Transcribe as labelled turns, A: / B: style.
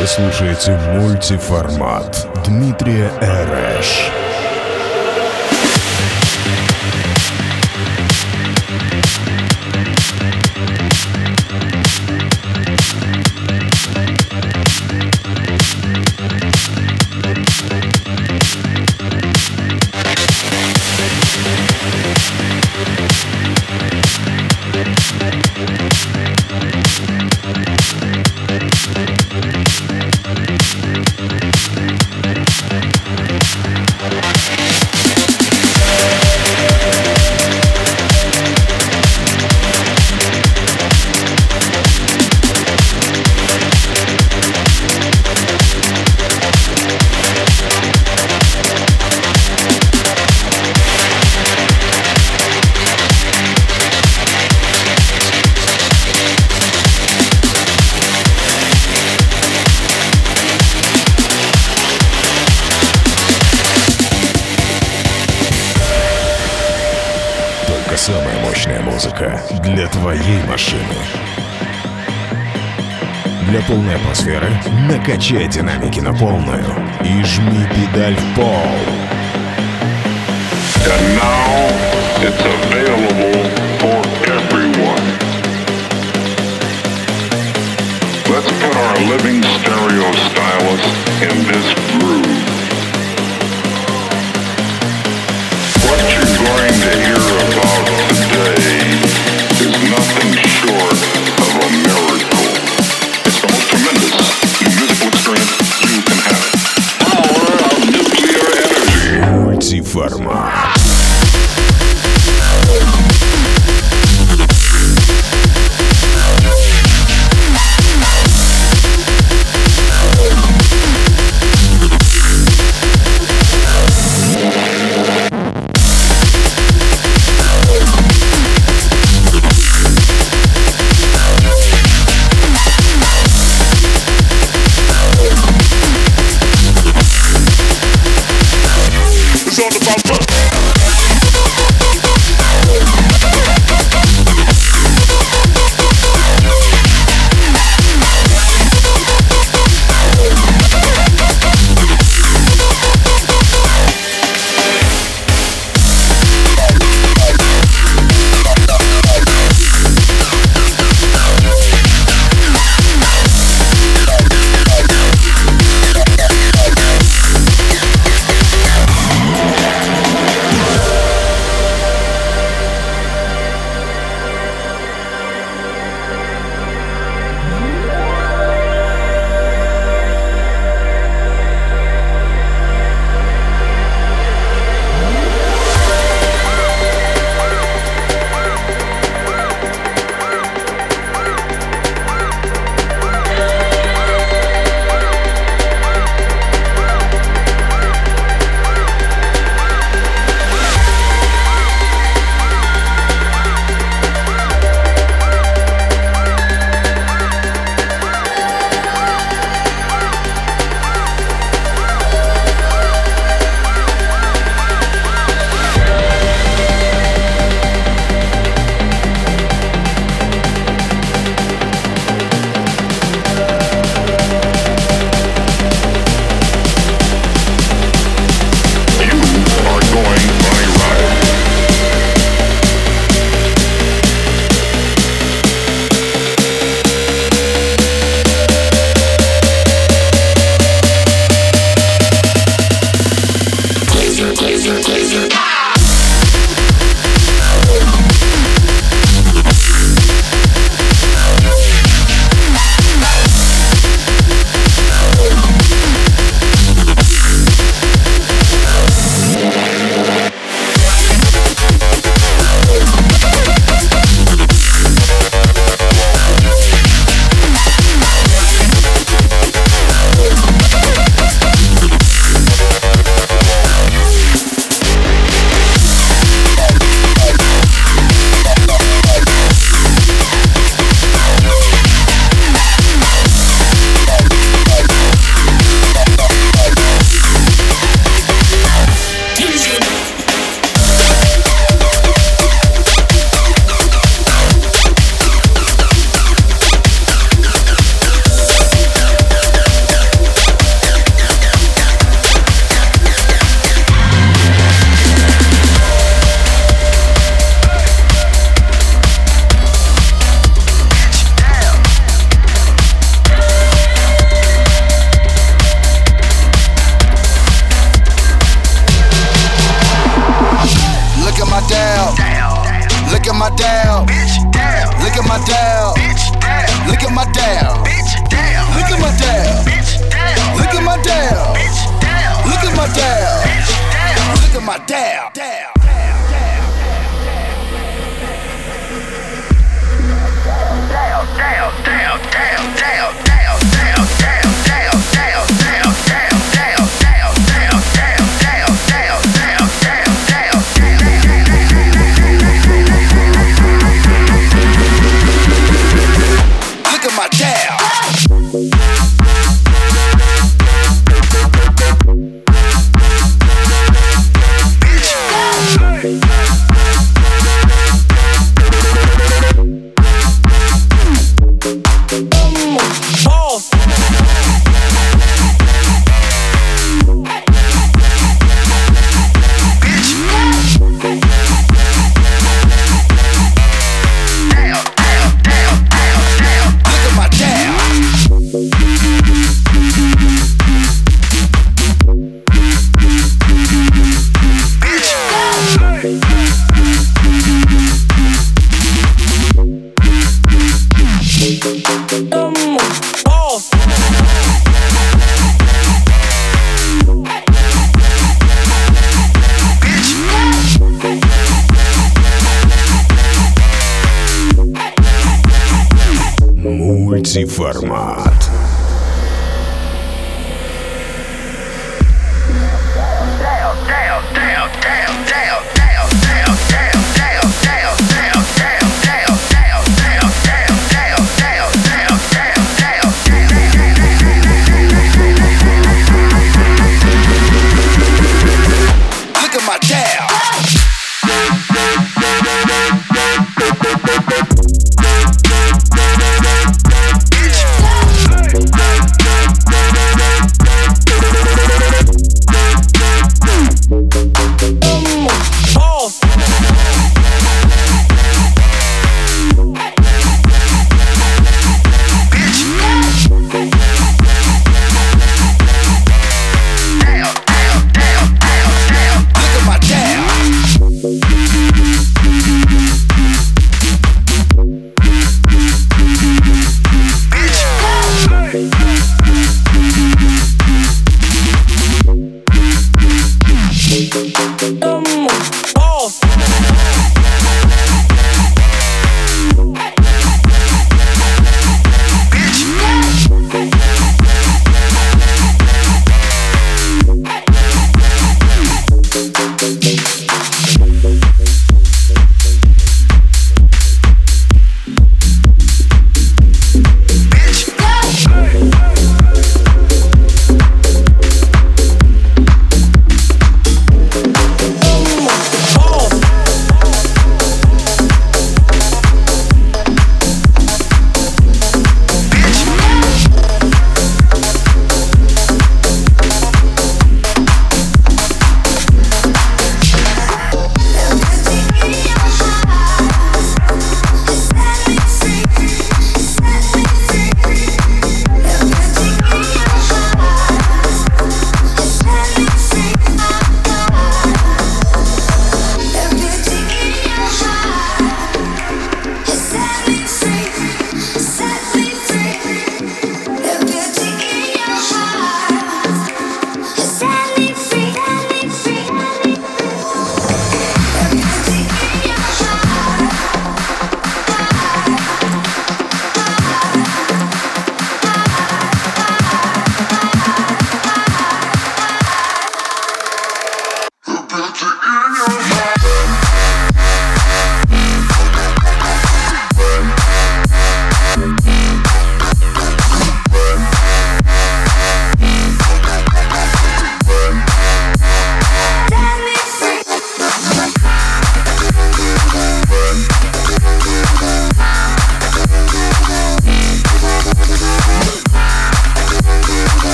A: Вы слушаете мультиформат Дмитрия Эрэш. Музыка для твоей машины. Для полной атмосферы накачай динамики на полную и жми педаль в пол.
B: And now it's available for everyone. Let's put our living stereo stylus in this